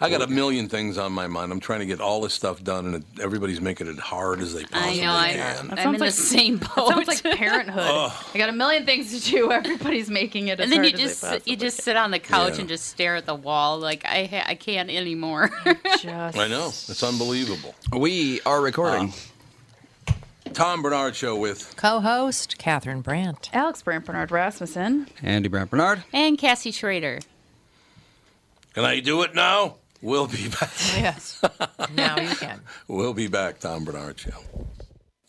I got a million things on my mind. I'm trying to get all this stuff done, and it, everybody's making it hard as they I possibly know. I, can. That I'm sounds in like- the same That boat. sounds like parenthood. I got a million things to do. Everybody's making it. As and then hard you as just sit- you just sit on the couch Yeah. and just stare at the wall. Like I ha- I can't anymore. Just- I know. It's unbelievable. We are recording. Uh, Tom Barnard Show with Co-host Catherine Brandt. Alex Brandt Bernard Rasmussen. Andy Brandt Bernard. and Cassie Schrader. Can I do it now? We'll be back. Yes. now you can. We'll be back, Tom Barnard Show.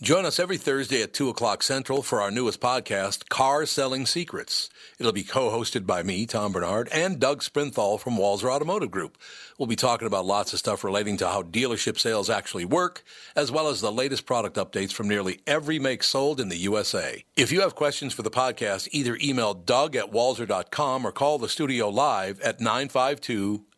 Join us every Thursday at 2 o'clock Central for our newest podcast, Car Selling Secrets. It'll be co hosted by me, Tom Barnard, and Doug Sprinthal from Walser Automotive Group. We'll be talking about lots of stuff relating to how dealership sales actually work, as well as the latest product updates from nearly every make sold in the USA. If you have questions for the podcast, either email doug at walser.com or call the studio live at 952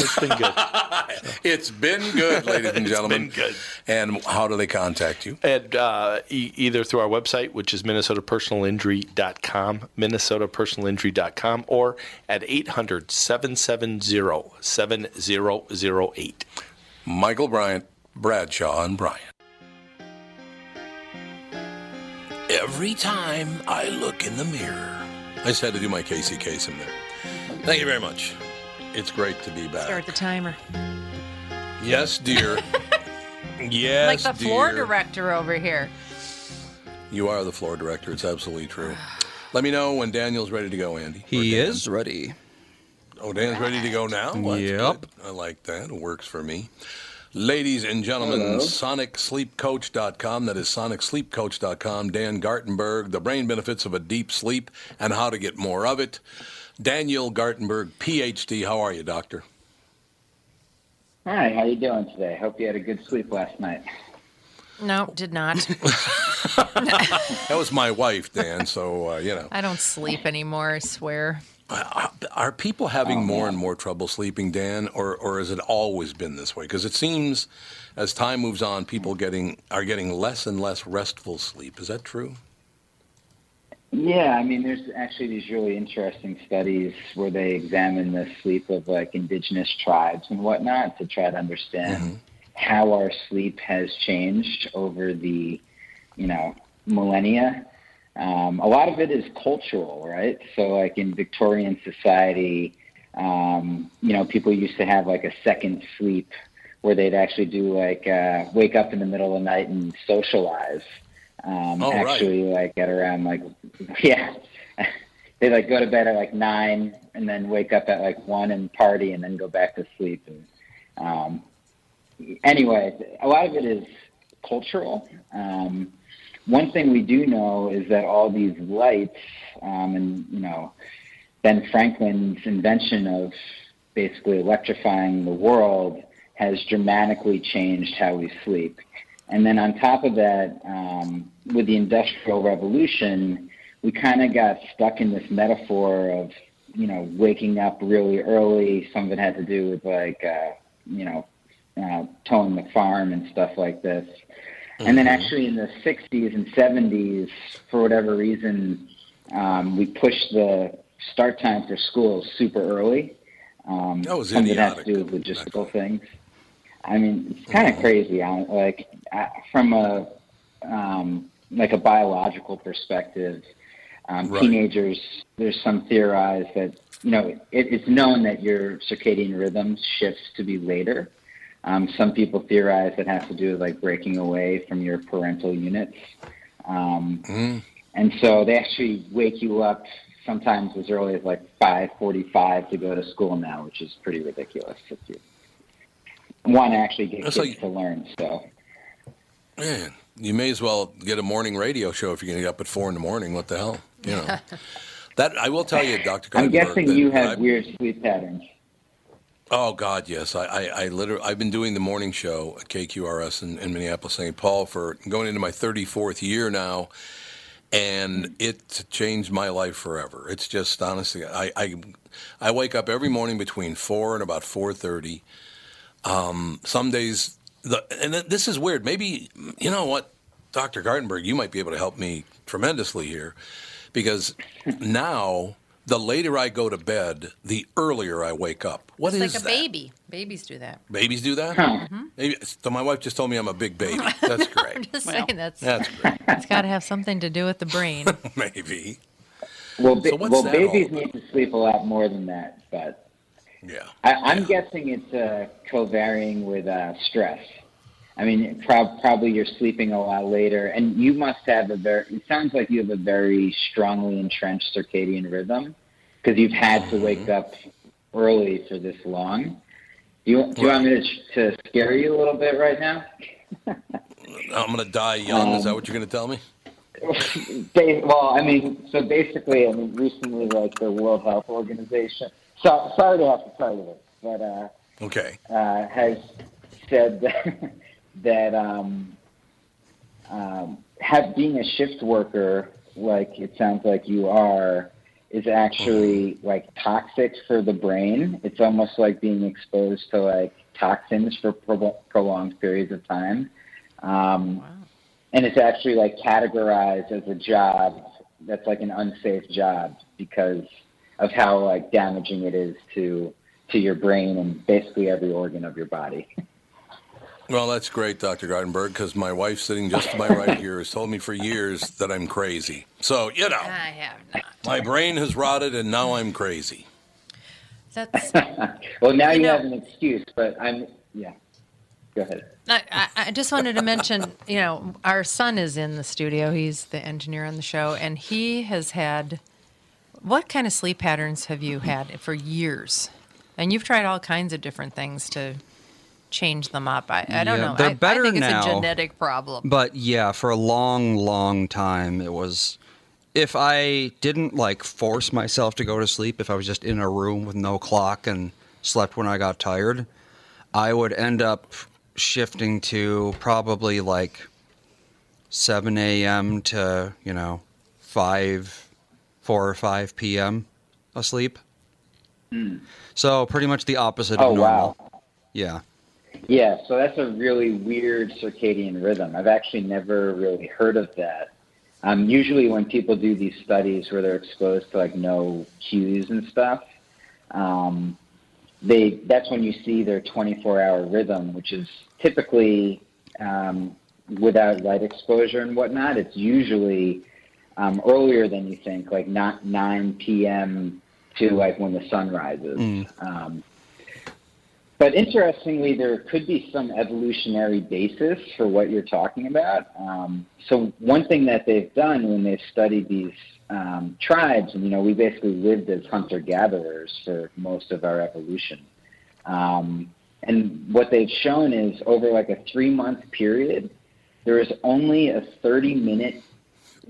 It's been good. It's been good, ladies and It's gentlemen. been good. And how do they contact you? And uh, e- either through our website, which is minnesotapersonalinjury.com, minnesotapersonalinjury.com, or at 800-770-7008. Michael Bryant, Bradshaw, and Bryant. Every time I look in the mirror, I just had to do my Casey Kasem there. Thank you very much. It's great to be back. Start the timer. Yes, dear. yes, like the floor director over here. You are the floor director. It's absolutely true. Let me know when Daniel's ready to go, Andy. Or He Dan. is ready. Oh, Dan's ready to go now? Well, that's Yep. good. I like that. It works for me. Ladies and gentlemen, SonicSleepCoach.com. That is SonicSleepCoach.com. Dan Gartenberg, the brain benefits of a deep sleep and how to get more of it. Daniel Gartenberg, PhD. How are you, doctor? Hi, how you doing today? Hope you had a good sleep last night. No, did not. That was my wife, Dan. So uh, you know, I don't sleep anymore. I swear. are people having more and more trouble sleeping, Dan, or or has it always been this way? Because it seems, as time moves on, people getting are getting less and less restful sleep. Is that true? Yeah, I mean, there's actually these really interesting studies where they examine the sleep of like indigenous tribes and whatnot to try to understand how our sleep has changed over the, you know, millennia. Um, a lot of it is cultural, right? So, like in Victorian society, um, you know, people used to have like a second sleep where they'd actually do like uh, wake up in the middle of the night and socialize. Um, Oh, right. actually, like at around like yeah, they like go to bed at like nine and then wake up at like one and party and then go back to sleep. And um, anyway, a lot of it is cultural. Um, one thing we do know is that all these lights um, and you know Ben Franklin's invention of basically electrifying the world has dramatically changed how we sleep. And then on top of that, um, with the Industrial Revolution, we kind of got stuck in this metaphor of, you know, waking up really early. Some of it had to do with like, uh, you know, uh, towing the farm and stuff like this. And then actually in the 60s and 70s, for whatever reason, um, we pushed the start time for schools super early. Um, That was some of it has to do with logistical things. I mean, it's kind of crazy. I, like I, from a um, like a biological perspective, um, Right. teenagers, there's some theorize that, you know, it, it's known that your circadian rhythm shifts to be later. Um, some people theorize it has to do with like breaking away from your parental units. Um, Mm. and so they actually wake you up sometimes as early as like 5:45 to go to school now, which is pretty ridiculous if you want to actually get That's kids like- to learn. So Man, you may as well get a morning radio show if you're going to get up at four in the morning. What the hell? You know. that I will tell you, Doctor. I'm guessing you have I- weird sleep patterns. Oh God, yes. I, I, I literally, I've been doing the morning show at KQRS in, in Minneapolis, St. Paul for going into my 34th year now, and it changed my life forever. It's just honestly, I, I, I wake up every morning between four and about 4:30. Um, some days, the, and th- this is weird. Maybe you know what, Dr. Gartenberg, you might be able to help me tremendously here, because now. The later I go to bed, the earlier I wake up. What is It's like a that? baby. Babies do that. Babies do that? Huh. Maybe, so my wife just told me I'm a big baby. That's I'm great. just Well. saying that's That's great. it's got to have something to do with the brain. Maybe. Well, ba- So well, babies about? need to sleep a lot more than that, but Yeah. I, I'm guessing it's uh, co-varying with uh, stress. I mean, prob- probably you're sleeping a lot later, and you must have a very. It sounds like you have a very strongly entrenched circadian rhythm because you've had to wake Mm-hmm. up early for this long. Do you, do you want me to, to scare you a little bit right now? I'm going to die young. Is that what you're going to tell me? Well, I mean, so basically, I mean, recently, like the World Health Organization. So sorry to have to tell you this, but uh, Okay. uh, has said that, that um, um, have being a shift worker, like it sounds like you are, is actually like toxic for the brain. It's almost like being exposed to like toxins for pro- prolonged periods of time. Um, And it's actually like categorized as a job that's like an unsafe job because of how like damaging it is to to your brain and basically every organ of your body. Well, that's great, Dr. Gartenberg, because my wife sitting just to my right here has told me for years that I'm crazy. So, you know, I have not. my brain has rotted and now I'm crazy. That's well, now You you, know- have an excuse, but I'm yeah. Go ahead. I, I- I just wanted to mention, you know, our son is in the studio. He's the engineer on the show, and he has had. What kind of sleep patterns have you had for years? And you've tried all kinds of different things to change them up. I, I don't Yeah, know. they're I, better I think now. it's a genetic problem. But yeah, for a long, long time, it was. If I didn't like force myself to go to sleep, if I was just in a room with no clock and slept when I got tired, I would end up shifting to probably like 7 a.m. to, you know, 5, 4 or 5 p.m. asleep. So pretty much the opposite Oh of normal. wow. Yeah. Yeah, so that's a really weird circadian rhythm. I've actually never really heard of that. Um, usually, when people do these studies where they're exposed to like no cues and stuff, um, they that's when you see their 24-hour rhythm, which is typically um, without light exposure and whatnot. It's usually um, earlier than you think, like not 9 p.m. to like when the sun rises. Um, but interestingly, there could be some evolutionary basis for what you're talking about. Um, so one thing that they've done when they've studied these um, tribes, and you know, we basically lived as hunter-gatherers for most of our evolution. Um, and what they've shown is over like a three-month period, there is only a 30-minute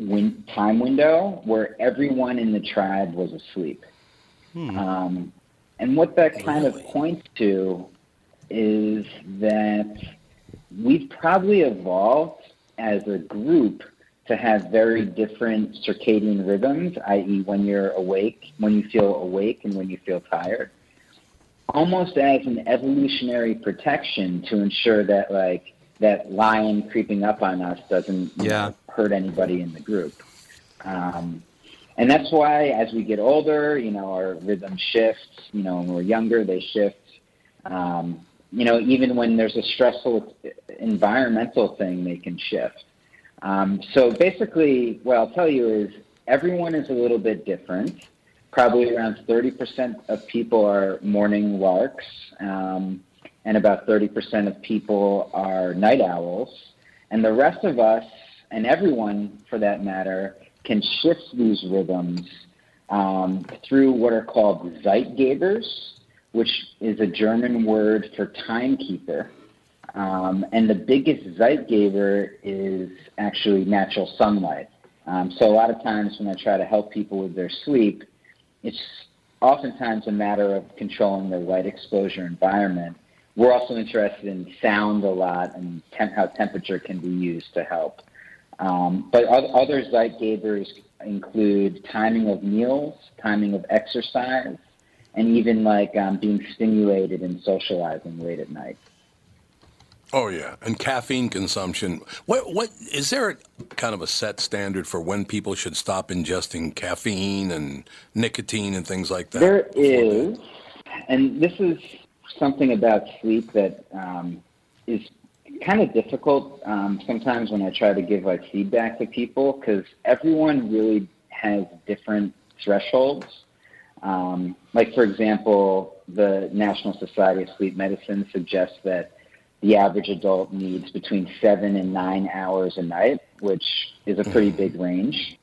win- time window where everyone in the tribe was asleep. Um, and what that kind of points to is that we've probably evolved as a group to have very different circadian rhythms, i.e., when you're awake, when you feel awake, and when you feel tired, almost as an evolutionary protection to ensure that, like, that lion creeping up on us doesn't Yeah. know, hurt anybody in the group. Um, and that's why as we get older, you know, our rhythm shifts. You know, when we're younger, they shift. Um, you know, even when there's a stressful environmental thing, they can shift. Um, so basically, what I'll tell you is everyone is a little bit different. Probably around 30% of people are morning larks, um, and about 30% of people are night owls. And the rest of us, and everyone for that matter, can shift these rhythms um, through what are called Zeitgebers, which is a German word for timekeeper. Um, and the biggest Zeitgeber is actually natural sunlight. Um, so a lot of times when I try to help people with their sleep, it's oftentimes a matter of controlling their light exposure environment. We're also interested in sound a lot and temp- how temperature can be used to help. Um, but other Zeitgebers include timing of meals, timing of exercise, and even like um, being stimulated and socializing late at night. Oh yeah, and caffeine consumption. What what is there a, kind of a set standard for when people should stop ingesting caffeine and nicotine and things like that? There is, and this is something about sleep that um, is kind of difficult um, sometimes when I try to give like feedback to people because everyone really has different thresholds. Um, like for example, the National Society of Sleep Medicine suggests that the average adult needs between seven and nine hours a night, which is a pretty big range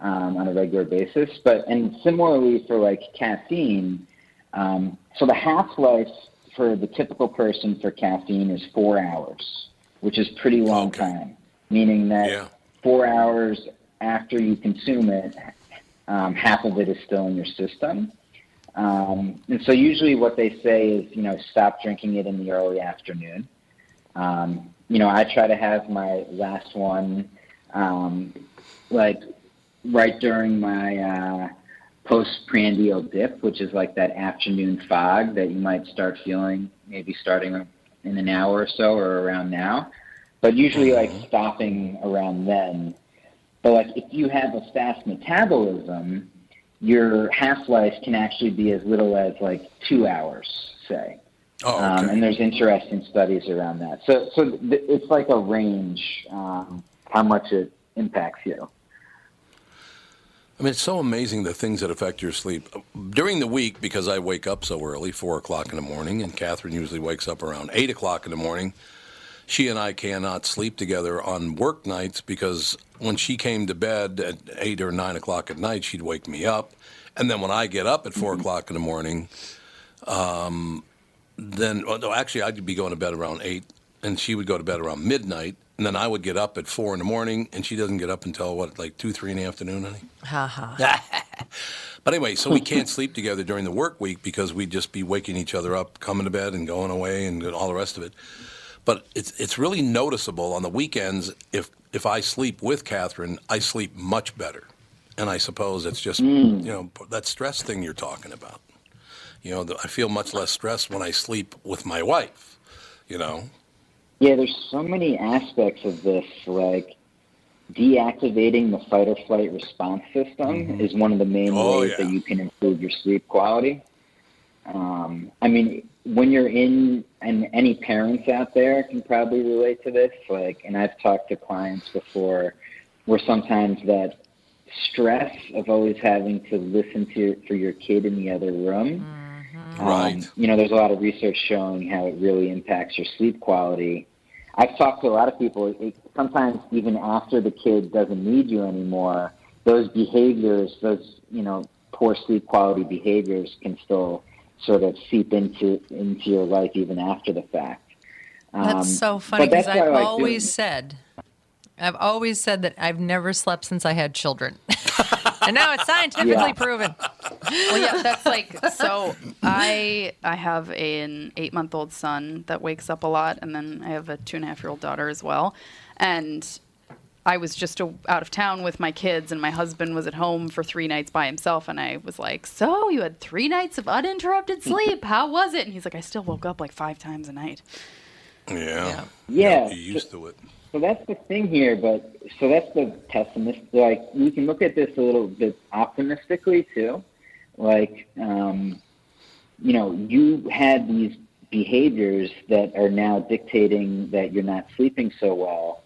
um, on a regular basis. But and similarly for like caffeine, um, so the half life for the typical person for caffeine is four hours, which is pretty long Okay. time. Meaning that Yeah. four hours after you consume it, um, half of it is still in your system. Um, and so usually what they say is, you know, stop drinking it in the early afternoon. Um, you know, I try to have my last one um, like right during my uh, postprandial dip, which is like that afternoon fog that you might start feeling maybe starting in an hour or so or around now. But usually like stopping around then. But like if you have a fast metabolism, your half life can actually be as little as like two hours, say. Oh, okay. Um, and there's interesting studies around that. So, so th- it's like a range um, how much it impacts you. I mean, it's so amazing the things that affect your sleep. During the week, because I wake up so early, 4 o'clock in the morning, and Catherine usually wakes up around 8 o'clock in the morning, she and I cannot sleep together on work nights because when she came to bed at 8 or 9 o'clock at night, she'd wake me up. And then when I get up at 4 o'clock in the morning, um, then, well, no, actually, I'd be going to bed around 8, and she would go to bed around midnight. And then I would get up at 4 in the morning, and she doesn't get up until, what, like 2, 3 in the afternoon, honey? Ha ha. But anyway, so we can't sleep together during the work week because we'd just be waking each other up, coming to bed and going away and all the rest of it. But it's it's really noticeable on the weekends if if I sleep with Catherine, I sleep much better. And I suppose it's just mm. you know that stress thing you're talking about. You know, the- I feel much less stress when I sleep with my wife. You know, Yeah, there's so many aspects of this, like deactivating the fight or flight response system is one of the main Oh, ways yeah. that you can improve your sleep quality. Um, I mean, when you're in, and any parents out there can probably relate to this, like, and I've talked to clients before where sometimes that stress of always having to listen to for your kid in the other room. Um, Right. you know, there's a lot of research showing how it really impacts your sleep quality. I've talked to a lot of people. It, sometimes even after the kid doesn't need you anymore, those behaviors, those you know, poor sleep quality behaviors, can still sort of seep into into your life even after the fact. Um, That's so funny because I've always said, I've always said that I've never slept since I had children, and now it's scientifically Yeah. proven. well, yeah, that's like so. I I have an eight month old son that wakes up a lot, and then I have a two and a half year old daughter as well. And I was just a, out of town with my kids, and my husband was at home for three nights by himself. And I was like, "So you had three nights of uninterrupted sleep? How was it?" And he's like, "I still woke up like five times a night." yeah, Yeah. You're used to it. So that's the thing here, but so that's the pessimist. Like we can look at this a little bit optimistically too. Like, um, you know, you had these behaviors that are now dictating that you're not sleeping so well.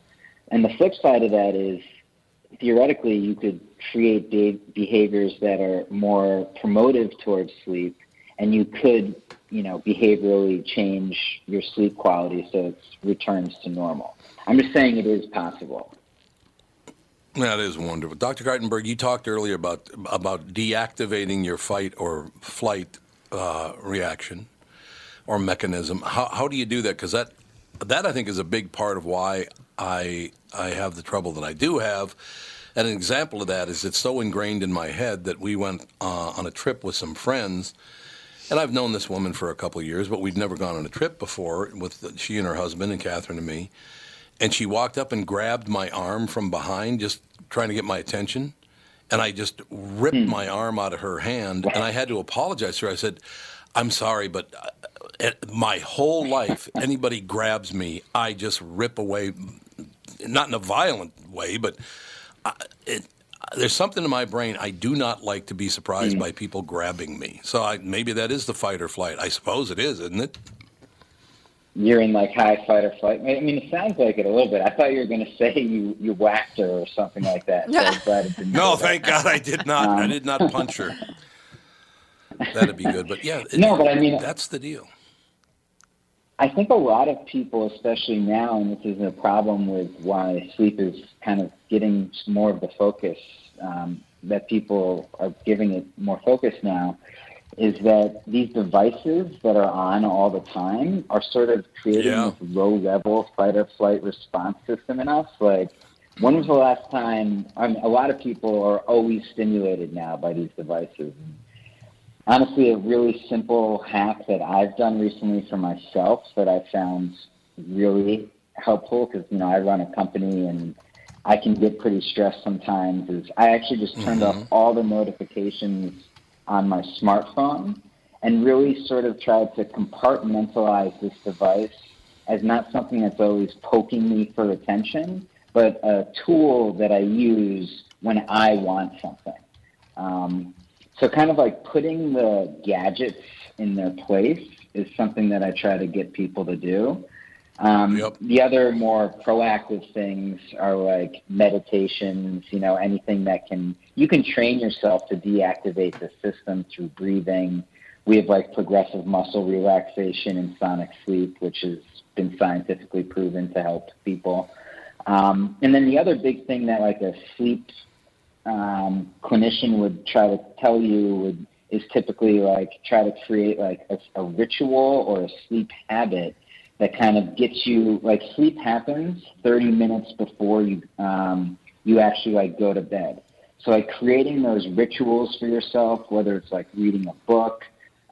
and the flip side of that is theoretically you could create be- behaviors that are more promotive towards sleep, and you could, you know, behaviorally change your sleep quality so it returns to normal. I'm just saying it is possible. That is wonderful, Dr. Gartenberg. You talked earlier about about deactivating your fight or flight uh, reaction or mechanism. How, how do you do that? Because that that I think is a big part of why I I have the trouble that I do have. And an example of that is it's so ingrained in my head that we went uh, on a trip with some friends, and I've known this woman for a couple of years, but we'd never gone on a trip before with she and her husband and Catherine and me. And she walked up and grabbed my arm from behind, just trying to get my attention. And I just ripped Hmm. my arm out of her hand, and I had to apologize to her. I said, "I'm sorry, but uh, my whole life, anybody grabs me, I just rip away, not in a violent way, but I, it, there's something in my brain. I do not like to be surprised hmm. by people grabbing me. So I, maybe that is the fight or flight. I suppose it is, isn't it? You're in like high fight or flight. I mean, it sounds like it a little bit. I thought you were going to say you you whacked her or something like that. So glad it didn't No, say that. thank God I did not. I um, did not punch her. That'd be good. But yeah, it- No, but I mean- that's the deal. I think a lot of people, especially now, and this is a problem with why sleep is kind of getting more of the focus um, that people are giving it more focus now, is that these devices that are on all the time are sort of creating Yeah. this low-level fight or flight response system in us. Like, when was the last time? I mean, a lot of people are always stimulated now by these devices honestly a really simple hack that I've done recently for myself that I found really helpful because you know I run a company and I can get pretty stressed sometimes is I actually just turned off all the notifications on my smartphone and really sort of tried to compartmentalize this device as not something that's always poking me for attention, but a tool that I use when I want something. Um, so kind of like putting the gadgets in their place is something that I try to get people to do. Um, Yep. The other more proactive things are like meditations, you know, anything that can, you can train yourself to deactivate the system through breathing. We have like progressive muscle relaxation and sonic sleep, which has been scientifically proven to help people. Um, and then the other big thing that like a sleep um, clinician would try to tell you would is typically like try to create like a, a ritual or a sleep habit that kind of gets you like sleep happens 30 minutes before you um, you actually like go to bed. So like creating those rituals for yourself, whether it's like reading a book,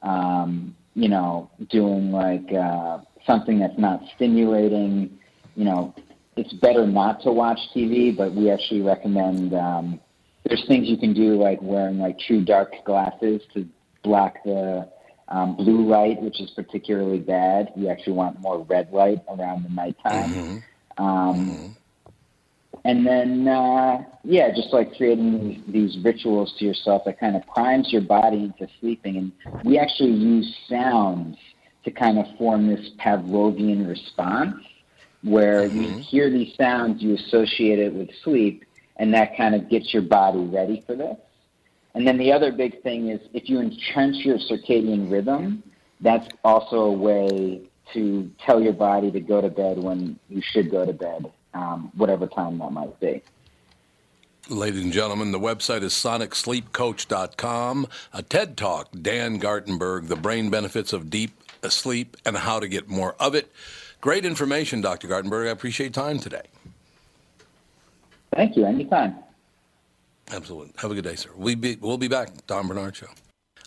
um, you know, doing like uh, something that's not stimulating, you know, it's better not to watch TV, but we actually recommend um, there's things you can do like wearing like true dark glasses to block the um, blue light, which is particularly bad. You actually want more red light around the nighttime. Um, and then, uh, yeah, just like creating these, these rituals to yourself that kind of primes your body into sleeping. And we actually use sounds to kind of form this Pavlovian response where you hear these sounds, you associate it with sleep, and that kind of gets your body ready for this. And then the other big thing is if you entrench your circadian rhythm, that's also a way to tell your body to go to bed when you should go to bed, um, whatever time that might be. Ladies and gentlemen, the website is sonicsleepcoach.com. A TED Talk, Dan Gartenberg, the brain benefits of deep sleep and how to get more of it. Great information, Dr. Gartenberg. I appreciate time today. Thank you. Anytime. Absolutely. Have a good day, sir. We'll be, we'll be back. Tom Barnard Show.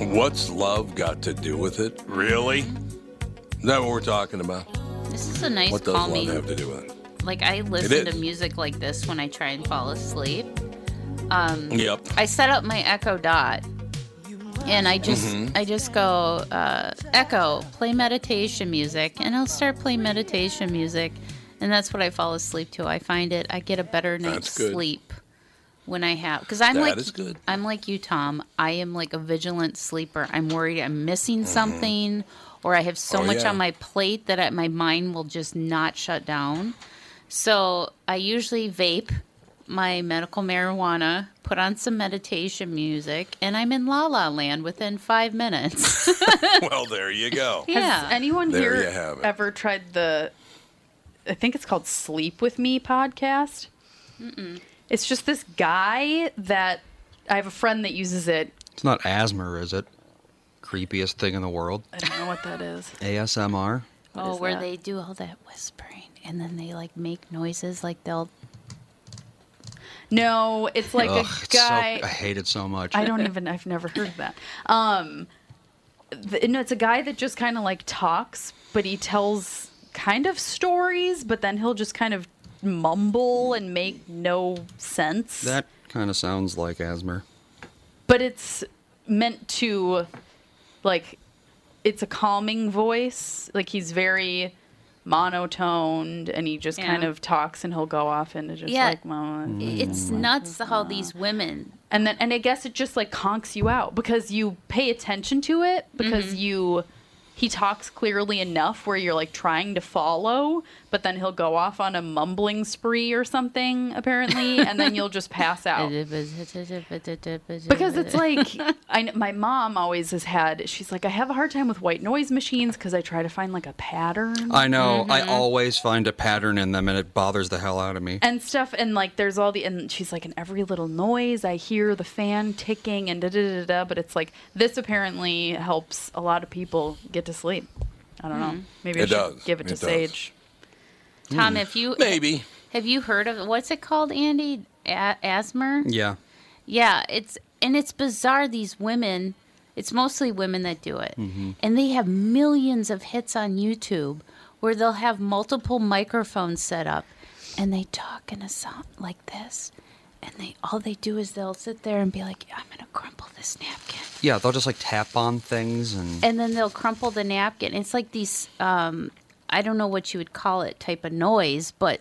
What's love got to do with it? Really? Is that what we're talking about? This is a nice What does love have to do with it? Like I listen to music like this when I try and fall asleep. Um, Yep. I set up my Echo Dot, and I just Mm-hmm. I just go uh, Echo play meditation music, and I'll start playing meditation music, and that's what I fall asleep to. I find it I get a better night's sleep when I have because I'm That like is good. I'm like you, Tom. I am like a vigilant sleeper. I'm worried I'm missing something, or I have so Mm-hmm. Oh, much yeah. on my plate that I, my mind will just not shut down. So I usually vape my medical marijuana, put on some meditation music, and I'm in La La Land within five minutes. well, there you go. yeah. Has anyone There here have ever tried the? I think it's called Sleep with Me podcast. It's just this guy that I have a friend that uses it. It's not asthma, is it? Creepiest thing in the world. I don't know what that is. ASMR. oh, is where that? they do all that whispering, and then they like make noises, like they'll. No, it's like Ugh, a it's so- guy. I hate it so much. I don't even. I've never heard of that. Um, the, no, it's a guy that just kind of like talks, but he tells kind of stories, but then he'll just kind of mumble and make no sense. That kind of sounds like asthma. but it's meant to, like, it's a calming voice. Like he's very monotoned, and he just Yeah. kind of talks, and he'll go off into just Yeah. like, well, It's nuts how these women. and then and I guess it just like conks you out because you pay attention to it because Mm-hmm. you he talks clearly enough where you're like trying to follow, but then he'll go off on a mumbling spree or something apparently, and then you'll just pass out. Because it's like I my mom always has had. She's like, I have a hard time with white noise machines because I try to find like a pattern I know. I Mm-hmm. always find a pattern in them, and it bothers the hell out of me. and stuff. And like, there's all the and she's like, in every little noise, I hear the fan ticking and da da da da. But it's like this apparently helps a lot of people get to sleep. I don't know. Mm. Maybe I It should does. give it to It does. Sage. Tom, if you Maybe. have you heard of what's it called, Andy? A- asthma? Yeah. Yeah, it's and it's bizarre. These women, it's mostly women that do it, mm-hmm. and they have millions of hits on YouTube where they'll have multiple microphones set up, and they talk in a sound like this, and they all they do is they'll sit there and be like, "I'm gonna crumple this napkin," Yeah, they'll just like tap on things and and then they'll crumple the napkin. It's like these, um, I don't know what you would call it, type of noise, but.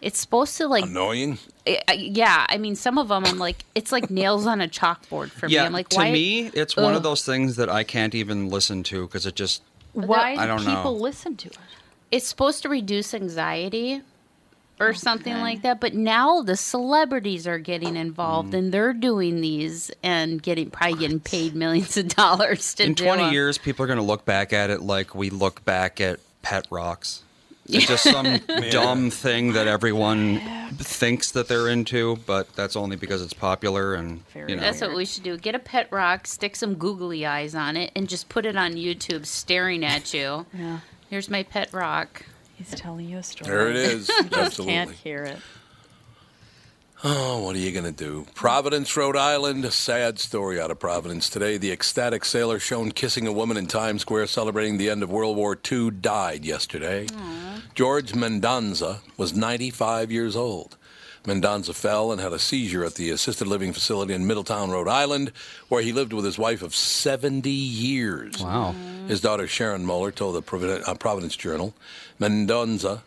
It's supposed to like Annoying. I- I- yeah, I mean, some of them I'm like, it's like nails on a chalkboard for me. yeah. I'm like, to why? me, it's one of Ugh. those things that I can't even listen to because it just Why I do don't know. people listen to it? It's supposed to reduce anxiety or something like that. But now the celebrities are getting involved Mm. and they're doing these and getting probably getting paid millions of dollars to in do 20 them. years people are going to look back at it like we look back at pet rocks it's just some dumb thing that everyone thinks that they're into but that's only because it's popular and you know That's what we should do. Get a pet rock, stick some googly eyes on it, and just put it on YouTube staring at you. Yeah. Here's my pet rock. He's telling you a story. There it is. Just Absolutely. can't hear it. Oh, what are you going to do? Providence, Rhode Island. A sad story out of Providence today. The ecstatic sailor shown kissing a woman in Times Square celebrating the end of World War II died yesterday. George Mendonsa was 95 years old. Mendonsa fell and had a seizure at the assisted living facility in Middletown, Rhode Island, where he lived with his wife of 70 years. Wow. His daughter Sharon Molleur told the uh, Providence Journal. Mendonsa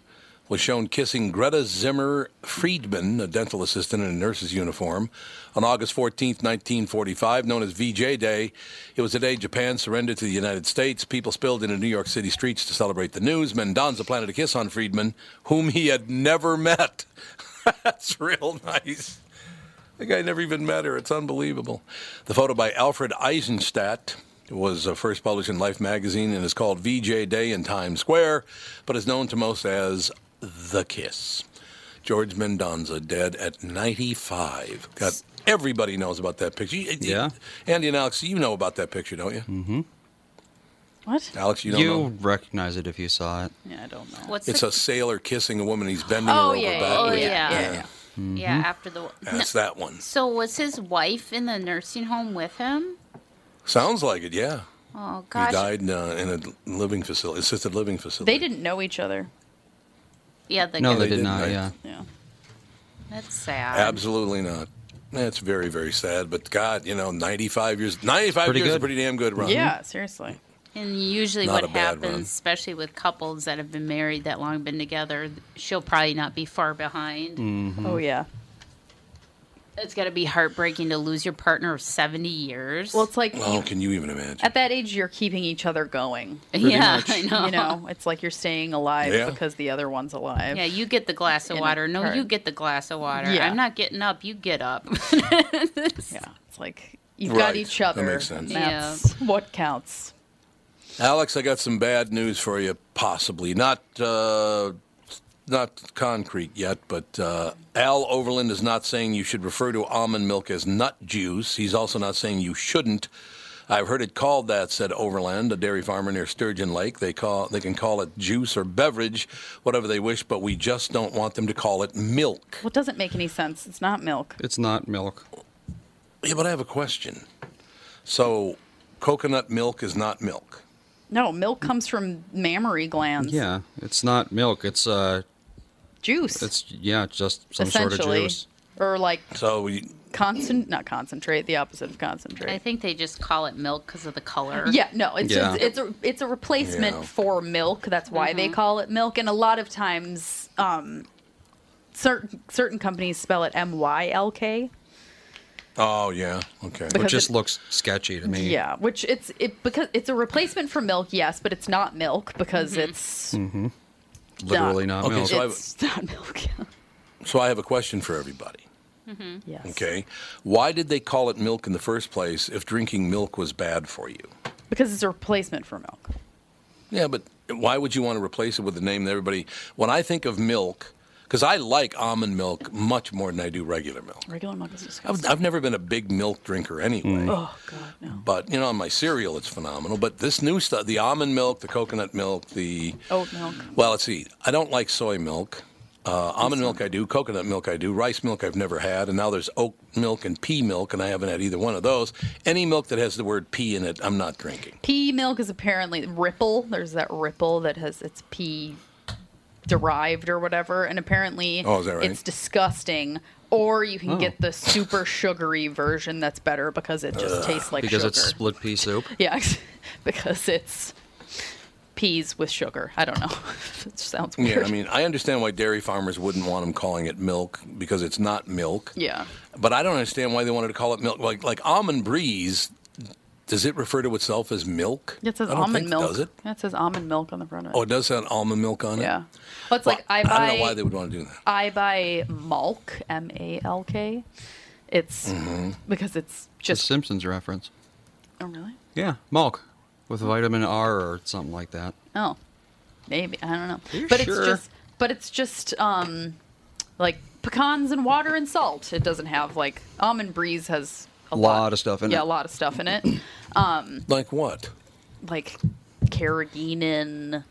was shown kissing Greta Zimmer Friedman, a dental assistant in a nurse's uniform, on August 14, 1945, known as VJ Day. It was the day Japan surrendered to the United States. People spilled into New York City streets to celebrate the news. Mendonsa planted a kiss on Friedman, whom he had never met. That's real nice. The guy never even met her. It's unbelievable. The photo by Alfred Eisenstaedt was uh, first published in Life magazine and is called VJ Day in Times Square, but is known to most as The Kiss. George Mendonsa, dead at 95. Got everybody knows about that picture. You- you- Yeah. Andy and Alex, you know about that picture, don't you? Mm-hmm. What? Alex, you You, don't know. You recognize it if you saw it. Yeah, I don't know. What's It's the, a sailor kissing a woman. He's bending Oh, her over yeah, yeah, backwards. Oh, yeah. yeah, yeah. yeah after the That's that one. So was his wife in the nursing home with him? Sounds like it, yeah. Oh He gosh. died uh, in a living facility, assisted living facility. They didn't know each other. Yeah, the No, guy- they they did didn't, right? Yeah. Yeah. That's sad. Absolutely not. That's very, very sad. But God, you know, 95 years, 95 Pretty years is a pretty damn good run. Yeah, seriously. And usually, Not what happens, run. especially with couples that have been married that long, been together, she'll probably not be far behind. Mm. Oh yeah. It's got to be heartbreaking to lose your partner of seventy years. Well, it's like Well, you, can you even imagine? at that age you're keeping each other going. yeah, much. I know. You know, it's like you're staying alive Yeah. because the other one's alive. Yeah, you get the glass of In a water. No, hurry. you get the glass of water. Yeah. I'm not getting up. You get up. Yeah, it's like you've Right. got each other. That other. makes sense. and That's what counts. Alex, I got some bad news for you, possibly. Not uh, not concrete yet, but uh, Al Overland is not saying you should refer to almond milk as nut juice. He's also not saying you shouldn't. I've heard it called that, said Overland, a dairy farmer near Sturgeon Lake. They call they can call it juice or beverage, whatever they wish, but we just don't want them to call it milk. Well, it doesn't make any sense. It's not milk. It's not milk. Yeah, but I have a question. So, coconut milk is not milk. No, milk comes from mammary glands. Yeah, it's not milk. It's uh, Juice. it's yeah, just some sort of essentially. juice. Or like So, we, concent not concentrate, the opposite of concentrate. I think they just call it milk because of the color. Yeah, no, it's Yeah. It's, it's a it's a replacement Yeah. for milk. That's why they mm-hmm. call it milk. And a lot of times, um, certain certain companies spell it M Y L K. oh yeah, okay. Because Which just it- looks sketchy to me. Yeah, which it's it because it's a replacement for milk, yes, but it's not milk because mm-hmm. it's mm-hmm. Literally not Okay, milk. so I- not milk. So I have a question for everybody. Mm-hmm. yes. Okay. Why did they call it milk in the first place if drinking milk was bad for you? Because it's a replacement for milk. Yeah, but why would you want to replace it with the name that everybody. When I think of milk, because I like almond milk much more than I do regular milk. Regular milk is I've, disgusting. I've never been a big milk drinker anyway. oh God, no. But, you know, on my cereal, it's phenomenal. But this new stuff, the almond milk, the coconut milk, the. Oat milk. Well, let's see. I don't like soy milk. Uh, almond milk I do, coconut milk I do, rice milk I've never had, and now there's oat milk and pea milk, and I haven't had either one of those. Any milk that has the word pea in it, I'm not drinking. Pea milk is apparently ripple. There's that ripple that has it's pea derived or whatever, and apparently Oh, is that right? it's disgusting. Or you can get oh. the super sugary version that's better because it just tastes like because sugar. it's split pea soup. Yeah, because it's peas with sugar. I don't know. it sounds weird. Yeah, I mean, I understand why dairy farmers wouldn't want them calling it milk because it's not milk. yeah. But I don't understand why they wanted to call it milk. Like like almond breeze, does it refer to itself as milk? It says I don't almond think milk. Does it? Yeah, it says almond milk on the front of it. Oh, it does have almond milk on it. yeah. Well, it's Well, like I I buy. don't know why they would want to do that. I buy Malk, M A L K. It's Mm-hmm. because it's Just just. Simpsons reference. Oh really? Yeah, milk with vitamin R or something like that. Oh, maybe I don't know. you but sure? it's just. But it's just um, like pecans and water and salt. It doesn't have like almond breeze has a Lot of stuff in yeah, it. Yeah, a lot of stuff in it. Um, like what? like carrageenan.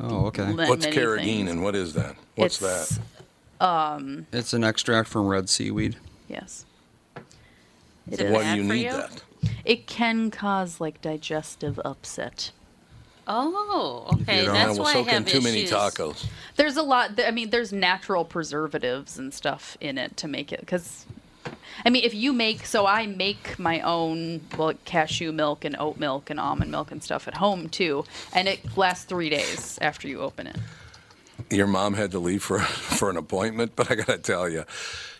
Oh, okay. What's carrageenan? and What is that? What's It's- that? Um, it's an extract from red seaweed. Yes. Is It it is. Why do you need you? that? It can cause like digestive upset. Oh, okay. That's why I soak in have too many tacos. There's a lot. I mean, there's natural preservatives and stuff in it to make it. Because, I mean, if you make, so I make my own well cashew milk and oat milk and almond milk and stuff at home too, and it lasts three days after you open it. Your mom had to leave for for an appointment, but I got to tell you,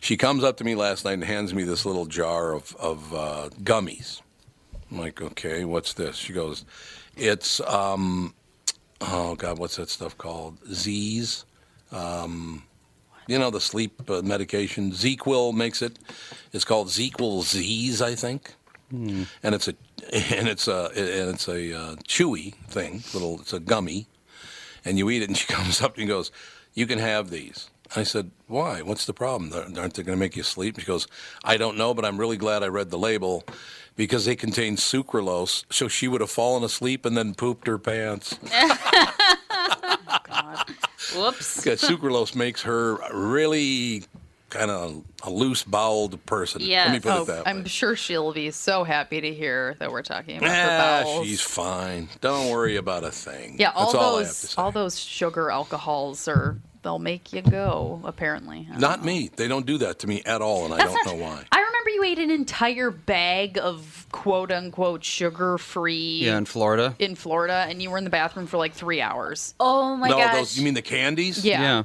she comes up to me last night and hands me this little jar of of uh, gummies. I'm like, okay, what's this? She goes, it's um, oh god, what's that stuff called? Z's. Um, you know the sleep uh, medication. ZzzQuil makes it. It's called ZzzQuil Z's, I think. And it's a and it's a and it's a uh, chewy thing. Little, it's a gummy and you eat it, and she comes up and goes, "You can have these." I said, "Why? What's the problem? Aren't they going to make you sleep?" She goes, "I don't know, but I'm really glad I read the label." Because they contain sucralose, so she would have fallen asleep and then pooped her pants. Whoops. Because sucralose makes her really kind of a loose-boweled person. Let me put Oh, it that I'm sure she'll be so happy to hear that we're talking about her Ah, bowels. she's fine. Don't worry about a thing. yeah, all That's all I have to those say. all those sugar alcohols are they'll make you go. Apparently, don't know. me. They don't do that to me at all, and I don't not- know why. I remember you ate an entire bag of quote unquote sugar free Yeah, in Florida. in Florida, and you were in the bathroom for like three hours. Oh my no, gosh. those. You mean the candies? Yeah. Yeah.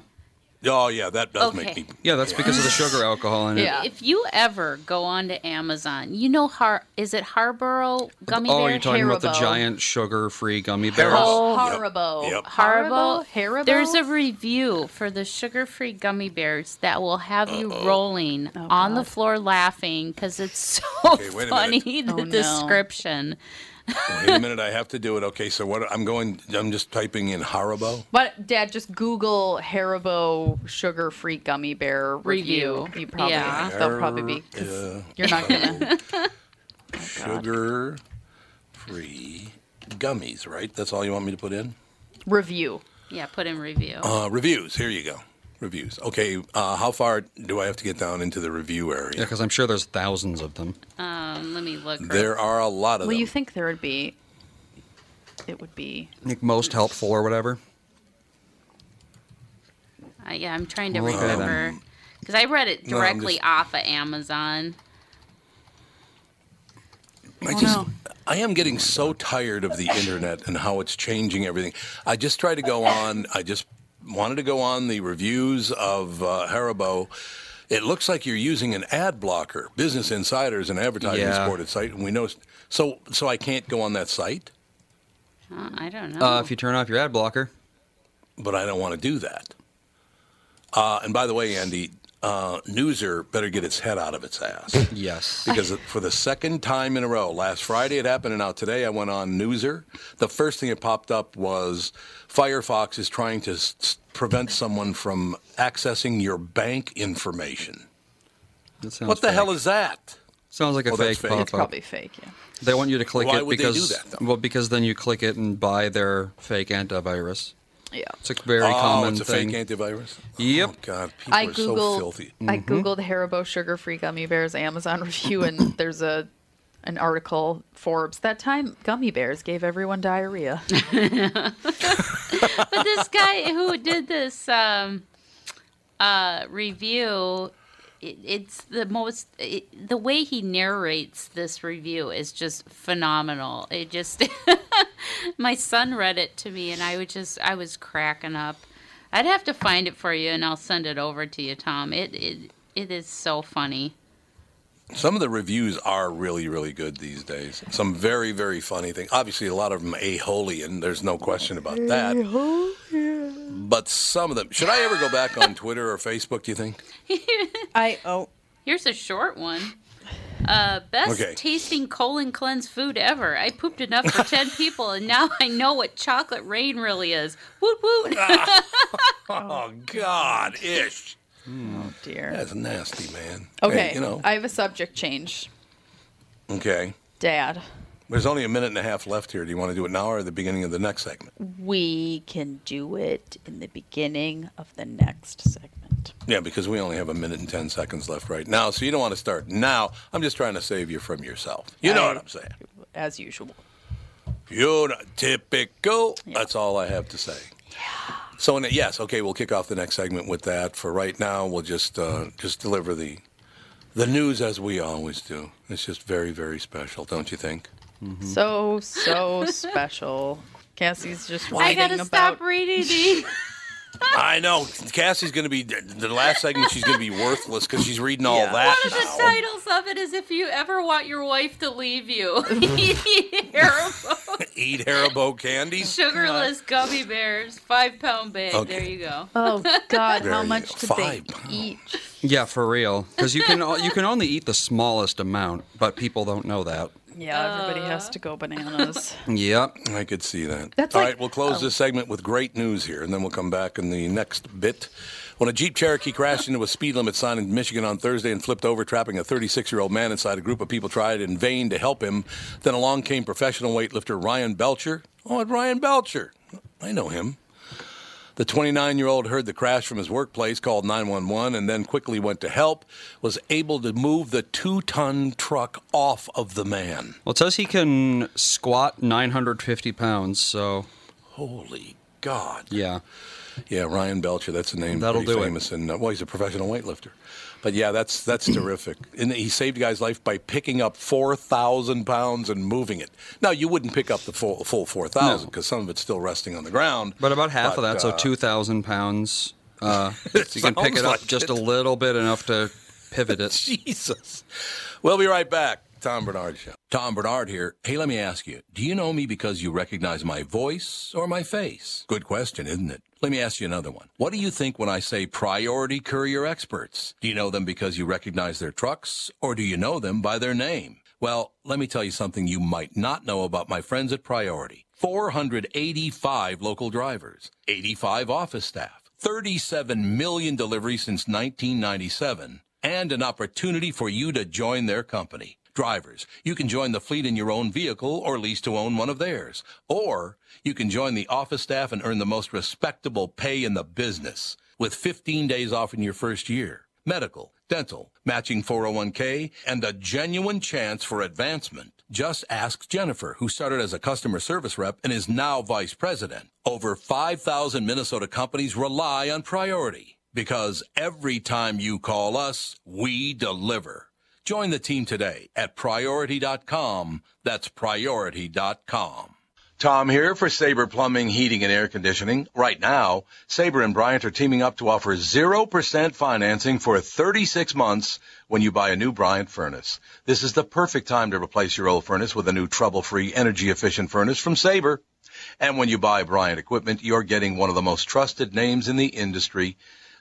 Oh yeah, that does make me. Yeah, that's because of the sugar alcohol in it. Yeah. If you ever go on to Amazon, you know Har is it Harborough gummy Oh, bear? you're talking about the giant sugar-free gummy bears. Oh, Yep. Haribo. Yep. Haribo. Haribo. There's a review for the sugar-free gummy bears that will have you rolling oh, on the floor laughing because it's so Okay, funny. The Oh, no. description. Wait a minute, I have to do it. Okay, so what? I'm going. I'm just typing in Haribo. But Dad, just Google Haribo sugar-free gummy bear review. Review. You probably Yeah. they'll probably be. Uh, you're not gonna. Sugar-free gummies, right? That's all you want me to put in. review. Yeah, put in review. Uh, reviews. Here you go. Reviews. Okay, uh, how far do I have to get down into the review area? Yeah, area? because I'm sure there's thousands of them. Um, let me look. There are a lot of them. Well, them. you think there would be? It would be. Like most helpful or whatever. Uh, yeah, I'm trying to Okay, then. remember because I read it No, I'm directly just- off of Amazon. I just, I am getting so tired of the internet and how it's changing everything. I just try to go on. I just wanted to go on the reviews of uh, Haribo. It looks like you're using an ad blocker. Business Insider is an advertising Yeah. supported site, and we know. So, so I can't go on that site, Uh, I don't know. Uh, if you turn off your ad blocker. but I don't want to do that. Uh, and by the way, Andy, uh, Newser better get its head out of its ass. Yes. because for the second time in a row, last Friday it happened, and now today I went on Newser. The first thing that popped up was Firefox is trying to s- s- prevent someone from accessing your bank information. That sounds What the fake. hell is that? Sounds like a Oh, fake fake. Pop-up. It's probably fake. Yeah. They want you to click Why it would they do because that, well, because then you click it and buy their fake antivirus. Yeah. It's a very oh, common it's a thing. fake antivirus. Yep. Oh, God, people I are so filthy. I Mm-hmm. googled Haribo sugar-free gummy bears Amazon review, and there's a an article Forbes that time gummy bears gave everyone diarrhea. but this guy who did this um, uh, review, it, it's the most. It, the way he narrates this review is just phenomenal. It just. my son read it to me, and I was just. I was cracking up. I'd have to find it for you, and I'll send it over to you, Tom. It it it is so funny. Some of the reviews are really, really good these days. Some very, very funny things. Obviously, a lot of them a holy, and there's no question about that. But some of them. Should I ever go back on Twitter or Facebook? Do you think? I oh Here's a short one. Uh, best Okay. tasting colon cleanse food ever. I pooped enough for 10 people, and now I know what chocolate rain really is. Woot woot. Oh God, ish. Hmm. oh dear. That's nasty, man. Okay, Hey, you know. I have a subject change. okay. Dad, There's only a minute and a half left here. Do you want to do it now or at the beginning of the next segment? We can do it in the beginning of the next segment. Yeah, because we only have a minute and 10 seconds left right now. So you don't want to start now. I'm just trying to save you from yourself. You know I- what I'm saying. As usual. You know, typical. That's all I have to say. So, in, yes, okay, we'll kick off the next segment with that. For right now, we'll just uh, just deliver the the news as we always do. It's just very, very special, don't you think? So, so special. Cassie's just I writing gotta about stop reading these. I know. Cassie's going to be the last segment. She's going to be worthless because she's reading all Yeah. that. One of the now. titles of it is if you ever want your wife to leave you. Haribo Eat Haribo candies. sugarless gummy bears, five pound bag. Okay. There you go. Oh God, There how much go. did Five they pounds. eat? Yeah, for real. Because you can you can only eat the smallest amount, but people don't know that. Yeah, everybody has uh. to go bananas. Yep. I could see that. That's All like- right, we'll close oh. this segment with great news here, and then we'll come back in the next bit. When a Jeep Cherokee crashed into a speed limit sign in Michigan on Thursday and flipped over, trapping a 36 year old man inside, a group of people tried in vain to help him. Then along came professional weightlifter Ryan Belcher. Oh, Ryan Belcher. I know him. The 29 year old heard the crash from his workplace, called 911, and then quickly went to help, was able to move the two ton truck off of the man. Well, it says he can squat 950 pounds, so Holy God. yeah. Yeah, Ryan Belcher. That's a name. That'll do it. famous And uh, well, he's a professional weightlifter. But yeah, that's that's terrific. And he saved a guy's life by picking up four thousand pounds and moving it. Now you wouldn't pick up the full full four thousand No. because some of it's still resting on the ground. But about half But, of that, so uh, 2,000 pounds. Uh, you can pick it up like just it. a little bit enough to pivot it. Jesus. We'll be right back. Tom Barnard Show. Tom Barnard here. Hey, let me ask you do you know me because you recognize my voice or my face? Good question, isn't it? Let me ask you another one. What do you think when I say priority courier experts? Do you know them because you recognize their trucks or do you know them by their name? Well, let me tell you something you might not know about my friends at Priority 485 local drivers, 85 office staff, 37 million deliveries since 1997 and an opportunity for you to join their company. Drivers, you can join the fleet in your own vehicle or lease to own one of theirs. Or you can join the office staff and earn the most respectable pay in the business with 15 days off in your first year. Medical, dental, matching 401k, and a genuine chance for advancement. Just ask Jennifer, who started as a customer service rep and is now vice president. Over 5,000 Minnesota companies rely on priority because every time you call us, we deliver. Join the team today at priority.com. That's priority.com. Tom here for Sabre Plumbing, Heating, and Air Conditioning. Right now, Sabre and Bryant are teaming up to offer 0% financing for 36 months when you buy a new Bryant furnace. This is the perfect time to replace your old furnace with a new trouble-free, energy-efficient furnace from Sabre. And when you buy Bryant equipment, you're getting one of the most trusted names in the industry.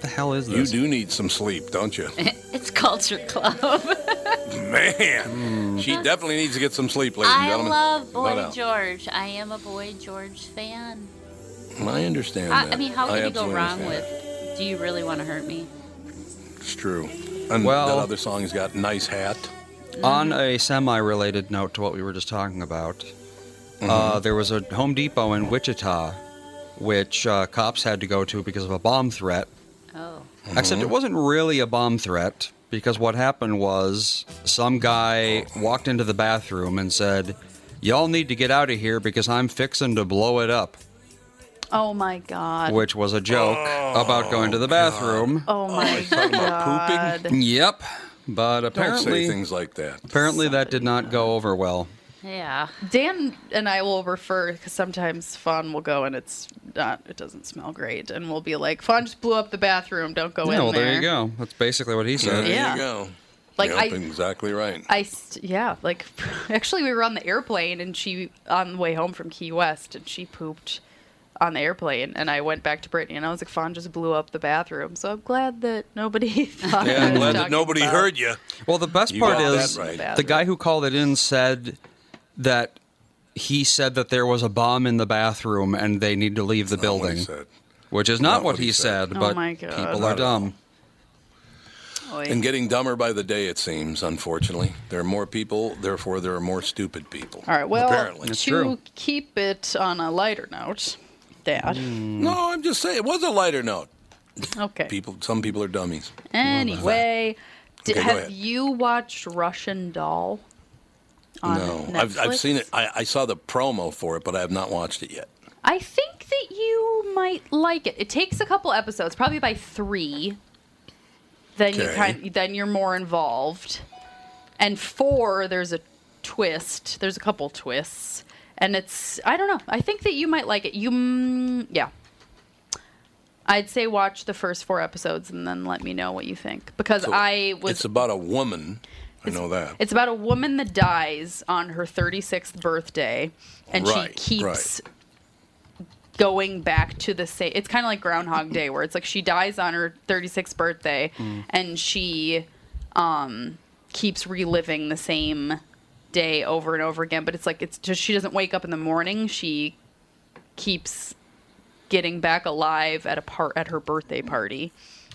The hell is this? You do need some sleep, don't you? It's Culture Club. Man, she definitely needs to get some sleep, ladies and gentlemen. I gentlemen. love Boy doubt. George. I am a Boy George fan. I understand I, that. I mean, how could you go wrong understand with Do You Really Want to Hurt Me? It's true. And Well- that other song's got nice hat. On a semi-related note to what we were just talking about, Mm-hmm. uh, there was a Home Depot in Wichita, which uh, cops had to go to because of a bomb threat. Oh. Except it mm-hmm. wasn't really a bomb threat because what happened was some guy walked into the bathroom and said, "Y'all need to get out of here because I'm fixing to blow it up," Oh my God. which was a joke about oh, going to the bathroom. Oh, oh my talking about God. pooping? Yep, but Don't say apparently, things like that. apparently that did not go over well. Yeah. Dan and I will refer because sometimes Fawn will go and it's not, it doesn't smell great, and we'll be like, Fawn just blew up the bathroom. Don't go Yeah, in well, there. there you go. That's basically what he There said. Yeah. you go. Like, Yep, I- exactly right. I yeah, like actually we were on the airplane and she on the way home from Key West and she pooped on the airplane, and I went back to Brittany, and I was like, Fawn just blew up the bathroom. So I'm glad that nobody thought Yeah, I was Glad that nobody about- heard you. Well, the best You part is that right. the guy who called it in said that he said that there was a bomb in the bathroom and they need to leave the Not building, which is not, what he said. Oh but my God. people Not are dumb. Oy. And getting dumber by the day, it seems, unfortunately. There are more people, therefore, there are more stupid people. All right. Well, Apparently. It's to true. keep it on a lighter note, Dad. Hmm. No, I'm just saying, it was a lighter note. Okay. People, Some people are dummies. Anyway, did, Okay, go have ahead. you watched Russian Doll? On no, I've, I've seen it. I, I saw the promo for it, but I have not watched it yet. I think that you might like it. It takes a couple episodes, probably by three. Then you Okay. kind, then you're more involved. And four, there's a twist. There's a couple twists, and it's I don't know. I think that you might like it. You, mm, yeah. I'd say watch the first four episodes and then let me know what you think because I was It's about a woman. I know that. it's about a woman that dies on her 36th birthday, and Right, she keeps going back to the same. It's kind of like Groundhog Day, where it's like she dies on her 36th birthday, Mm. and she um, keeps reliving the same day over and over again. But it's like it's just she doesn't wake up in the morning. She keeps getting back alive at a part at her birthday party